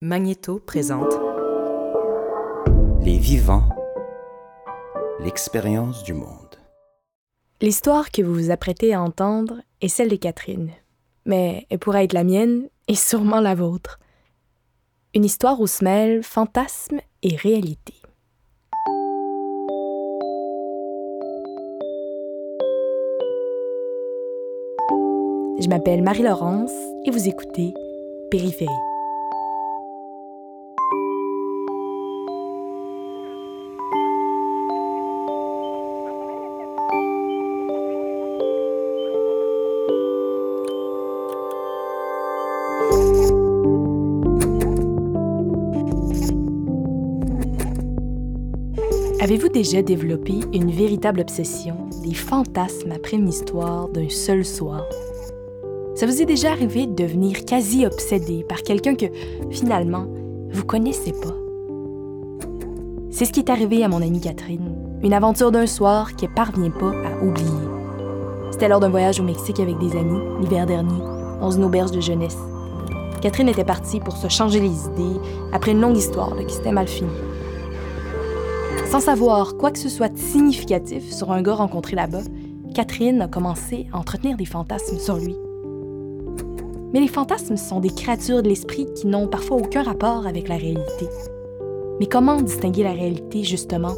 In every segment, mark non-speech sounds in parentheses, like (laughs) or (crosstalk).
Magnéto présente Les vivants, l'expérience du monde. L'histoire que vous vous apprêtez à entendre est celle de Catherine, mais elle pourrait être la mienne et sûrement la vôtre. Une histoire où se mêlent fantasme et réalité. Je m'appelle Marie-Laurence et vous écoutez Périphérie. Avez-vous déjà développé une véritable obsession, des fantasmes après une histoire d'un seul soir? Ça vous est déjà arrivé de devenir quasi obsédé par quelqu'un que, finalement, vous connaissez pas? C'est ce qui est arrivé à mon amie Catherine, une aventure d'un soir qu'elle parvient pas à oublier. C'était lors d'un voyage au Mexique avec des amis, l'hiver dernier, dans une auberge de jeunesse. Catherine était partie pour se changer les idées après une longue histoire qui s'était mal finie. Sans savoir quoi que ce soit significatif sur un gars rencontré là-bas, Catherine a commencé à entretenir des fantasmes sur lui. Mais les fantasmes sont des créatures de l'esprit qui n'ont parfois aucun rapport avec la réalité. Mais comment distinguer la réalité, justement?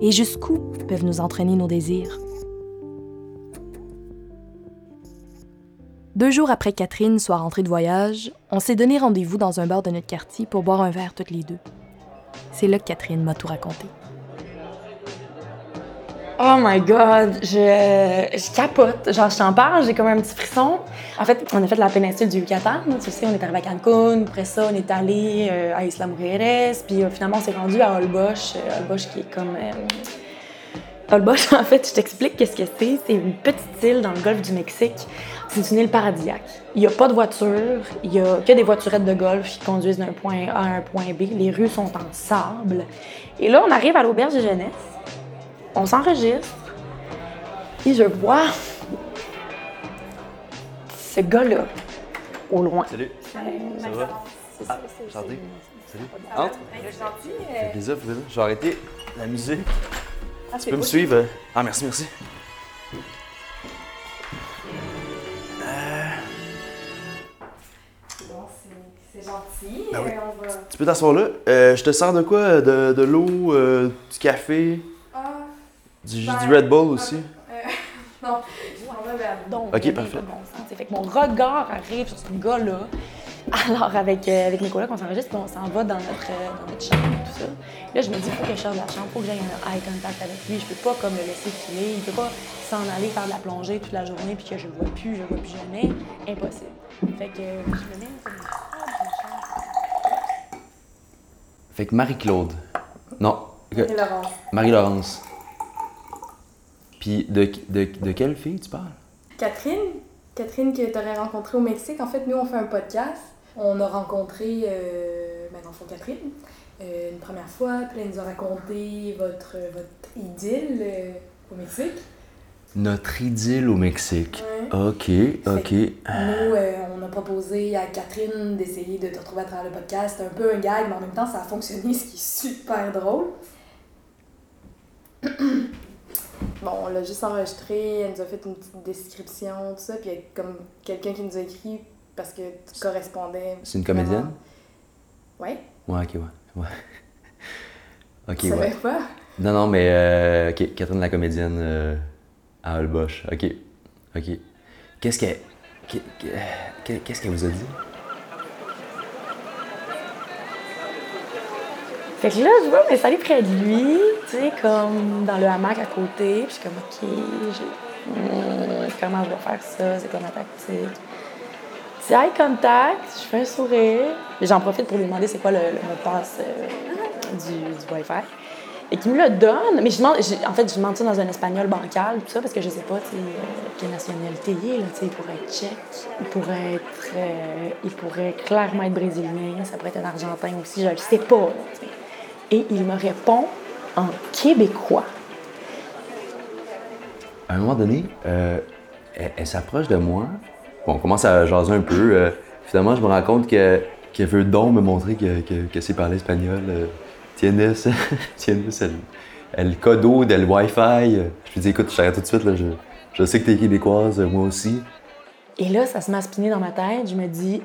Et jusqu'où peuvent nous entraîner nos désirs? Deux jours après Catherine soit rentrée de voyage, on s'est donné rendez-vous dans un bar de notre quartier pour boire un verre toutes les deux. C'est là que Catherine m'a tout raconté. Oh my god, je, je capote. Genre, je t'en parle, j'ai comme un petit frisson. En fait, on a fait la péninsule du Yucatan. Tu sais, on est arrivé à Cancun. Après ça, on est allé euh, à Isla Mujeres. Puis euh, finalement, on s'est rendu à Holbox. Euh, Holbox qui est comme. (laughs) En fait, je t'explique qu'est-ce que c'est. C'est une petite île dans le golfe du Mexique. C'est une île paradisiaque. Il n'y a pas de voiture, il n'y a que des voiturettes de golf qui conduisent d'un point A à un point B. Les rues sont en sable. Et là, on arrive à l'auberge de jeunesse on s'enregistre et je vois ce gars-là au loin. Salut. Ça va? Ah. Salut. Entre. Fait plaisir, vais arrêter la musique. Tu peux me suivre? Ah, merci, merci. C'est gentil. Ben oui. Euh, on va... Tu peux t'asseoir là. Euh, je te sers de quoi? De, de l'eau, euh, du café, Ah, du jus Ben, du Red Bull aussi? euh, (laughs) non, je m'en vais vers Donc, Ok, parfait. bon sens. Fait que mon regard arrive sur ce gars-là. Alors, avec, euh, avec mes collègues, on s'enregistre on s'en va dans notre, euh, dans notre chambre et tout ça. Là, je me dis, il faut que je sorte de la chambre, il faut que j'aille un eye contact avec lui. Je peux pas comme le laisser filer. Il peut pas s'en aller faire de la plongée toute la journée puis que je le vois plus, je le vois plus jamais. Impossible. Fait que euh, je me mets. Fait que Marie-Claude. Non. que- Et Laurence. Marie-Laurence. Puis de, de, de quelle fille tu parles? Catherine, Catherine que tu aurais rencontrée au Mexique. En fait, nous, on fait un podcast. On a rencontré, euh, ben, dans le fond, Catherine, euh, une première fois. Puis elle nous a raconté votre, votre idylle euh, au Mexique. Notre idylle au Mexique. Ouais. Ok, ok. Nous, euh, on a proposé à Catherine d'essayer de te retrouver à travers le podcast. C'est un peu un gag, mais en même temps, ça a fonctionné, ce qui est super drôle. (coughs) bon, on l'a juste enregistré, elle nous a fait une petite description, tout ça, puis il y a comme quelqu'un qui nous a écrit parce que tu correspondais. C'est une comédienne? Ouais, Ouais, ok, ouais. ouais. (laughs) ok, tu ouais. savais pas? Non, non, mais euh, ok, Catherine la comédienne euh, à Holbox. Ok, ok. Qu'est-ce qu'elle. qu'est- qu'est- Qu'est-ce qu'elle vous a dit? Fait que là, je vois m'installer près de lui, tu sais, comme dans le hamac à côté. Puis je suis comme, OK, j'ai- hmm, comment je vais faire ça? C'est quoi ma tactique? C'est eye contact, je fais un sourire. J'en profite pour lui demander c'est quoi le, le mot de passe euh, du, du Wi-Fi. Et qu'il me le donne. Mais je demande, en fait, je demande ça dans un espagnol bancal, tout ça, parce que je sais pas, euh, quelle nationalité il est, là. Il pourrait être tchèque, il pourrait être. euh, il pourrait clairement être brésilien, ça pourrait être un argentin aussi, je le sais pas. Et il me répond en québécois. À un moment donné, euh, elle s'approche de moi. On commence à jaser un peu. euh, finalement, je me rends compte que qui avait le don de me montrer que, que, c'est parler espagnol. Euh, tienes, (laughs) tienes el, el codo del Wi-Fi. Je lui dis, écoute, je t'arrête tout de suite, je, je sais que t'es québécoise, moi aussi. Et là, ça se à spinner dans ma tête. Je me dis,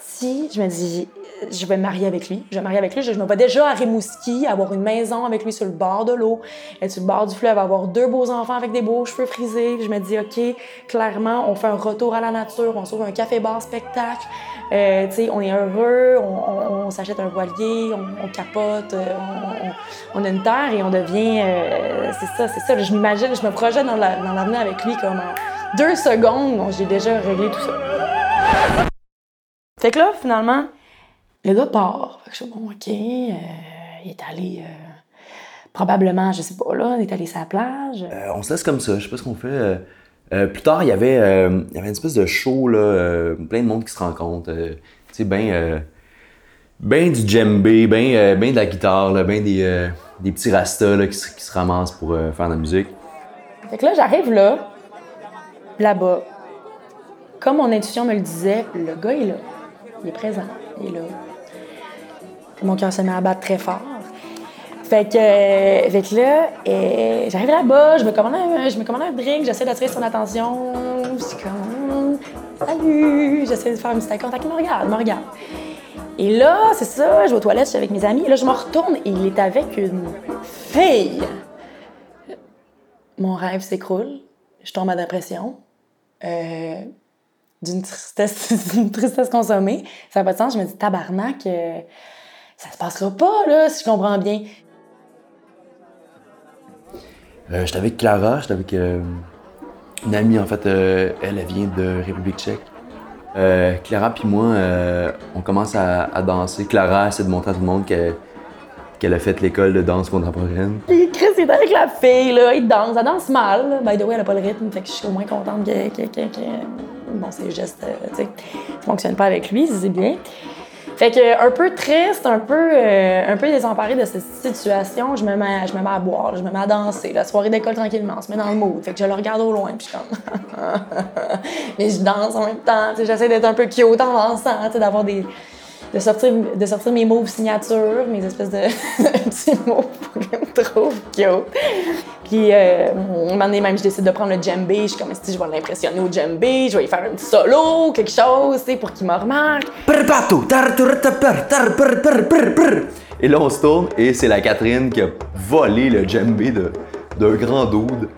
si je me dis, je vais me marier avec lui. Je vais me marier avec lui. Je, me vois déjà à Rimouski, avoir une maison avec lui sur le bord de l'eau, être sur le bord du fleuve, avoir deux beaux enfants avec des beaux cheveux frisés. Je me dis, OK, clairement, on fait un retour à la nature, on sauve un café-bar spectacle. Euh, on est heureux, on, s'achète un voilier, on, capote, euh, on, a une terre et on devient. Euh, c'est ça, c'est ça. Je me projette dans l'avenir avec lui comme en deux secondes. j'ai déjà réglé tout ça. Fait que là, finalement, le gars part. Fait que je suis bon, OK, euh, il est allé. Euh, probablement, je sais pas, là, il est allé sur la plage. Euh, on se laisse comme ça, je sais pas ce qu'on fait. plus tard, il y, avait, il y avait une espèce de show, là, plein de monde qui se rencontre. tu sais, ben, ben du djembé, ben, ben de la guitare, ben des, des petits rastas là, qui, qui, se ramassent pour faire de la musique. Fait que là, j'arrive là, là-bas. Comme mon intuition me le disait, le gars est là. Il est présent. Il est là. Mon cœur se met à battre très fort. Fait que, euh, là, euh, j'arrive là-bas, je me commande un, je me commande un drink, j'essaie d'attirer son attention. Je suis comme, salut, j'essaie de faire un petit contact. Il me regarde, il me regarde. Et là, c'est ça, je vais aux toilettes, je suis avec mes amis. Et là, je me retourne et il est avec une fille. Mon rêve s'écroule. Je tombe à dépression. Euh, d'une tristesse, (laughs) tristesse consommée. Ça n'a pas de sens. Je me dis, tabarnak, ça se passera pas, là, si je comprends bien. Euh, j'étais avec Clara, j'étais avec euh, une amie, en fait, elle, elle vient de République tchèque. Clara puis moi, on commence à, danser. Clara essaie de montrer à tout le monde qu'elle a fait l'école de danse contemporaine. Puis Chris est avec la fille, là, il danse. Elle danse mal. By the way, elle a pas le rythme, fait que je suis au moins contente que, que, bon, ses gestes, euh, tu sais, fonctionnent pas avec lui, c'est bien. Fait que un peu triste, un peu, euh, un peu désemparée de cette situation, je me, mets, je me mets à boire, je me mets à danser. La soirée d'école tranquillement, on se met dans le mood. Fait que je le regarde au loin, puis je comme. (laughs) Mais je danse en même temps, j'essaie d'être un peu cute en dansant, d'avoir des de sortir, de sortir mes moves signature, mes espèces de (laughs) petits moves trop cute. Puis, euh, un moment donné, même, je décide de prendre le djembé. Je suis comme, si je vais l'impressionner au djembé, je vais lui faire un petit solo, quelque chose, tu sais, pour qu'il me remarque. Et là, on se tourne et c'est la Catherine qui a volé le djembé d'un grand dude.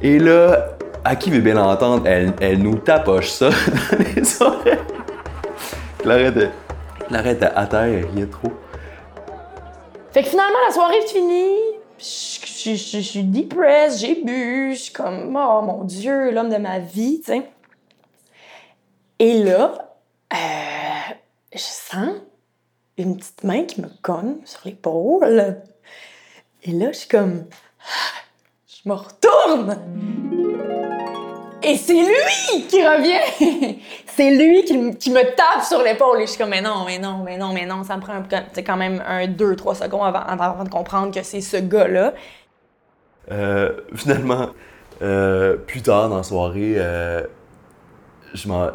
Et là, à qui veut bien l'entendre, elle, elle nous tapoche ça (laughs) dans les oreilles. L'arrête à terre, il est trop. Fait que finalement, la soirée est finie. Je, suis depressed, j'ai bu, je suis comme, oh mon Dieu, l'homme de ma vie, tu sais. Et là, euh, je sens une petite main qui me cogne sur l'épaule. Et là, je suis comme, je me retourne. Et c'est lui qui revient! (laughs) c'est lui qui, me tape sur l'épaule. Et je suis comme, mais non, mais non, mais non, mais non, ça me prend quand même un, deux, trois secondes avant, de comprendre que c'est ce gars-là. Euh, finalement, euh, plus tard dans la soirée, euh, je m'en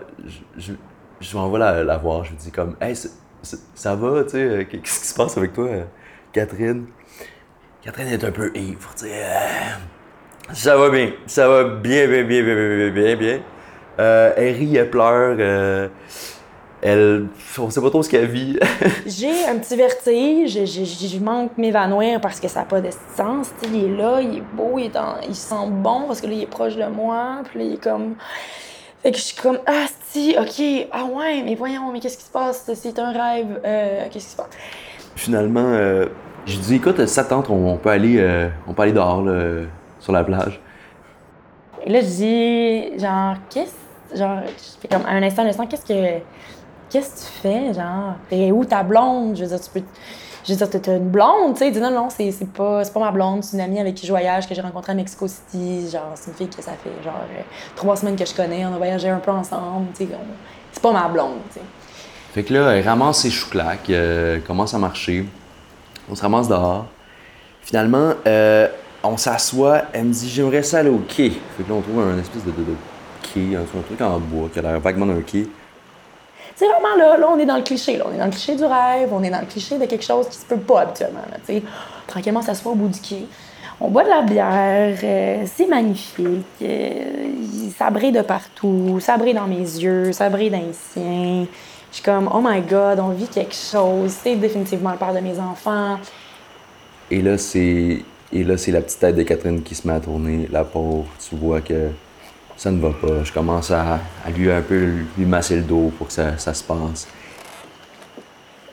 vais la, voir. Je lui dis comme, hey, ça va, tu sais, qu'est-ce qui se passe avec toi, Catherine? Catherine est un peu ivre, tu sais. Ça va bien. Ça va bien, bien, bien, bien, bien, bien, bien. Elle rit, elle pleure. Euh, elle, on sait pas trop ce qu'elle vit. (laughs) j'ai un petit vertige. Je manque m'évanouir parce que ça n'a pas de sens. il est là, il est beau, il, est il sent bon parce que là, il est proche de moi. Puis là, il est comme. Fait que je suis comme, ah, si, ok, ah ouais, mais voyons, mais qu'est-ce qui se passe? C'est un rêve, euh, qu'est-ce qui se passe? Finalement, euh, j'ai dit, écoute, ça tente, on, peut aller, on peut aller dehors, là sur la plage. Et là, je dis, genre, qu'est-ce. Genre, je fais comme un instant, un instant, qu'est-ce que. Qu'est-ce que tu fais, genre? T'es où ta blonde? Je veux dire, tu peux. Je veux dire, t'es une blonde, tu sais. dis non, non, c'est pas, pas ma blonde, c'est une amie avec qui je voyage, que j'ai rencontrée à Mexico City. Genre, c'est une fille que ça fait, genre, euh, trois semaines que je connais. On a voyagé un peu ensemble, tu sais. C'est pas ma blonde, tu sais. Fait que là, elle ramasse ses chouclacs, euh, commence à marcher. On se ramasse dehors. Finalement, euh, on s'assoit, elle me dit J'aimerais ça aller au quai. Fait que là, on trouve un espèce de, quai, un, truc en bois qui a l'air vaguement d'un quai. C'est vraiment là, là, on est dans le cliché. Là. On est dans le cliché du rêve, on est dans le cliché de quelque chose qui se peut pas habituellement. Tranquillement, ça se fait au bout du quai. On boit de la bière, euh, c'est magnifique. euh, ça brille de partout, ça brille dans mes yeux, ça brille dans les siens. Je suis comme, oh my god, on vit quelque chose. C'est définitivement le père de mes enfants. Et là, c'est. Et là, c'est la petite tête de Catherine qui se met à tourner. La pauvre, tu vois que ça ne va pas. Je commence à, à lui un peu lui masser le dos pour que ça, ça se passe.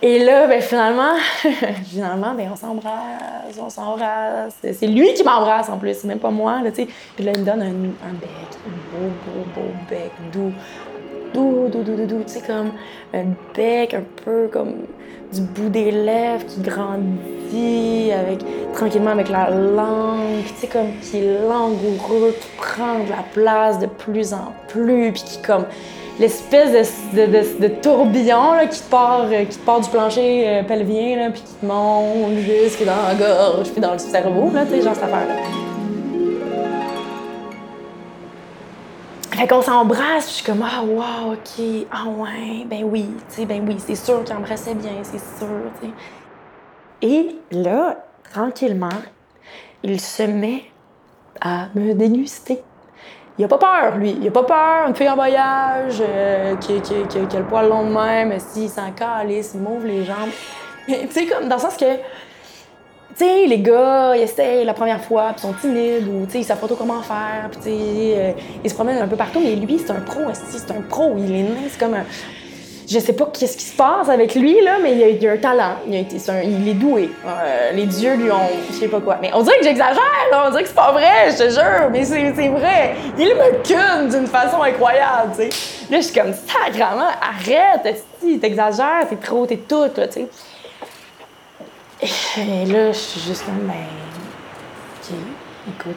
Et là, ben finalement, (laughs) finalement, ben on s'embrasse, on s'embrasse. C'est lui qui m'embrasse en plus, même pas moi, là. Puis là, il me donne un, un bec, un beau, beau, beau bec, doux, doux, doux, doux, doux, tu sais, comme un bec un peu comme du bout des lèvres qui grandit avec, tranquillement avec la langue, tu sais, comme qui est langoureux, qui prend de la place de plus en plus, puis qui comme l'espèce de, tourbillon là, qui, te part, euh, qui part du plancher euh, pelvien, là, puis qui te monte jusque dans la gorge, puis dans le cerveau, là, tu sais, genre cette affaire-là. Fait qu'on s'embrasse, puis je suis comme, ah, wow, OK, ah, ouais, ben oui, tu sais, ben oui, c'est sûr qu'il embrassait bien, c'est sûr, tu sais. Et là, tranquillement, il se met à me déguster. Il a pas peur, lui. Il a pas peur. Une fille en voyage, euh, qui, qui, qui, a le poil long de même, s'il s'en calisse, il m'ouvre les jambes. (laughs) Tu sais, comme dans le sens que, tu sais, les gars, ils essayent la première fois, puis ils sont timides, ou, tu ils savent pas trop comment faire, puis, tu sais, euh, ils se promènent un peu partout, mais lui, c'est un pro, c'est un pro. Il est c'est comme un. Je sais pas qu'est-ce qui se passe avec lui, là, mais il a, a un talent. Il, est doué. Euh, les dieux lui ont. Je sais pas quoi. Mais on dirait que j'exagère, là. On dirait que c'est pas vrai, je te jure. Mais c'est vrai. Il me cune d'une façon incroyable, tu sais. Là, je suis comme, sacrement, arrête, t'exagères, t'es trop, t'es toute, là, tu sais. Et là, je suis juste comme, ben. OK, écoute.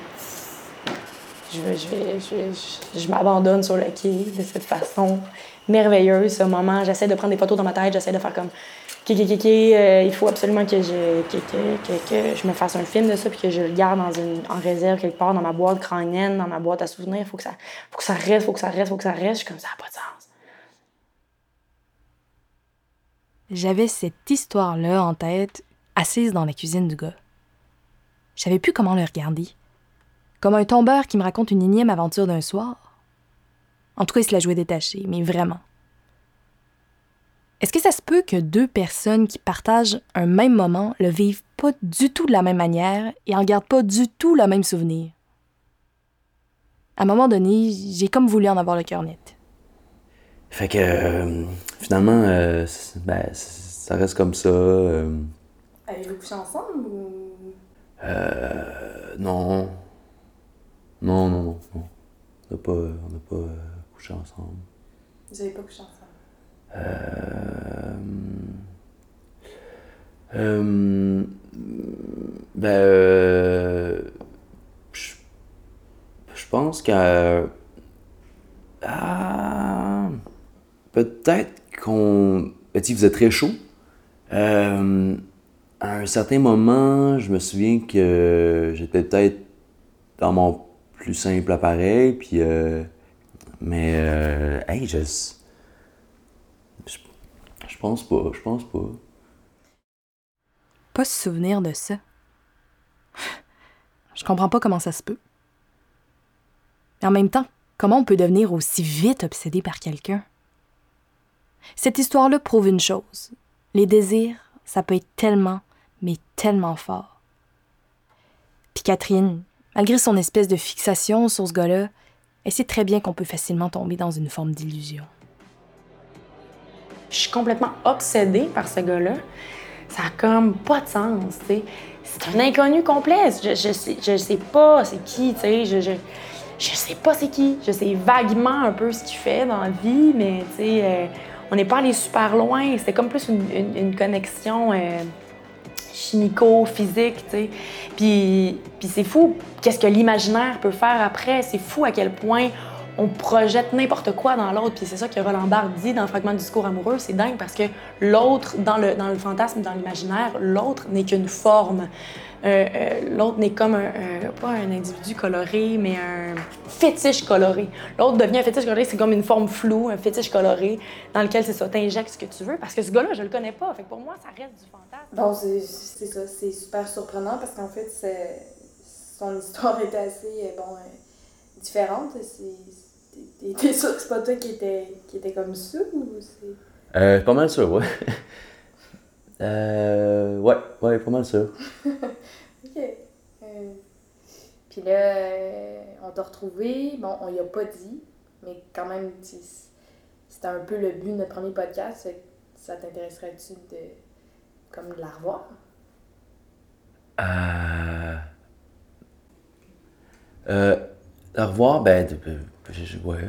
Je, vais- je, vais, je, je, m'abandonne sur le quai de cette façon merveilleuse, ce moment. J'essaie de prendre des photos dans ma tête, j'essaie de faire comme. OK, OK, OK, euh, il faut absolument que je, que, que je me fasse un film de ça puis que je le garde dans une, en réserve quelque part dans ma boîte crânienne, dans ma boîte à souvenirs. Il faut que, ça, faut que ça reste, faut que ça reste, faut que ça reste. Je suis comme ça, n'a pas de sens. J'avais cette histoire-là en tête, assise dans la cuisine du gars. Je savais plus comment le regarder. Comme un tombeur qui me raconte une énième aventure d'un soir. En tout cas, il se la jouait détaché, mais vraiment. Est-ce que ça se peut que deux personnes qui partagent un même moment le vivent pas du tout de la même manière et en gardent pas du tout le même souvenir? À un moment donné, j'ai comme voulu en avoir le cœur net. Fait que euh, finalement, euh, ben, ça reste comme ça. euh, Avez-vous couché ensemble ou? euh, non. Non, non, non. non. On n'a pas, on n'a pas euh, couché ensemble. Vous avez pas couché ensemble? Euh, euh, ben, euh, je, je pense que ah, peut-être qu'on, ben, tu vous êtes très chaud. Euh, à un certain moment, je me souviens que j'étais peut-être dans mon plus simple appareil, puis euh, mais euh, hey, je je, pense pas, je pense pas. Pas se souvenir de ça. Je comprends pas comment ça se peut. Mais en même temps, comment on peut devenir aussi vite obsédé par quelqu'un? Cette histoire-là prouve une chose. Les désirs, ça peut être tellement, mais tellement fort. Puis Catherine, malgré son espèce de fixation sur ce gars-là, elle sait très bien qu'on peut facilement tomber dans une forme d'illusion. Je suis complètement obsédée par ce gars-là. Ça a comme pas de sens. C'est un inconnu complet. Je, je, sais, pas c'est qui. Je, je, je sais pas c'est qui. Je sais vaguement un peu ce qu'il fait dans la vie, mais euh, on n'est pas allé super loin. C'était comme plus une connexion euh, chimico-physique, tu sais. Puis, c'est fou, qu'est-ce que l'imaginaire peut faire après. C'est fou à quel point on projette n'importe quoi dans l'autre. Puis c'est ça que Roland Barthes dit dans Fragment du discours amoureux. C'est dingue parce que l'autre, dans le, dans le fantasme, dans l'imaginaire, l'autre n'est qu'une forme. Euh, euh, l'autre n'est comme un, pas un individu coloré, mais un fétiche coloré. L'autre devient un fétiche coloré, c'est comme une forme floue, un fétiche coloré, dans lequel c'est ça, t'injectes ce que tu veux. Parce que ce gars-là, je le connais pas. Fait que pour moi, ça reste du fantasme. Bon, c'est ça, c'est super surprenant parce qu'en fait, son histoire était assez, bon, différente. T'es sûr que c'est pas toi qui étais, qui était comme ça ou c'est? Euh, pas mal sûr, ouais. (laughs) euh, ouais, ouais, pas mal sûr. (laughs) Euh, puis là, euh, on t'a retrouvé. Bon, on y a pas dit, mais quand même, c'était un peu le but de notre premier podcast. Ça t'intéresserait-tu de, comme de la revoir? Euh. Euh. La revoir, ben. Ouais.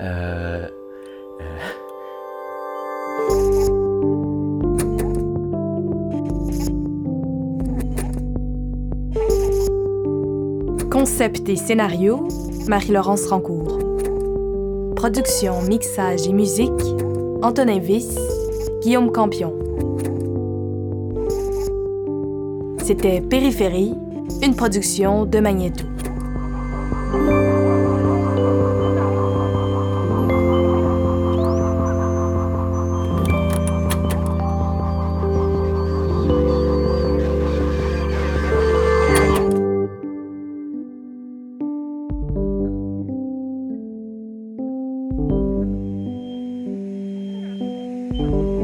Euh. Concept scénario, Marie-Laurence Rancourt. Production, mixage et musique, Antonin Viss, Guillaume Campion. C'était Périphérie, une production de Magneto. Bye.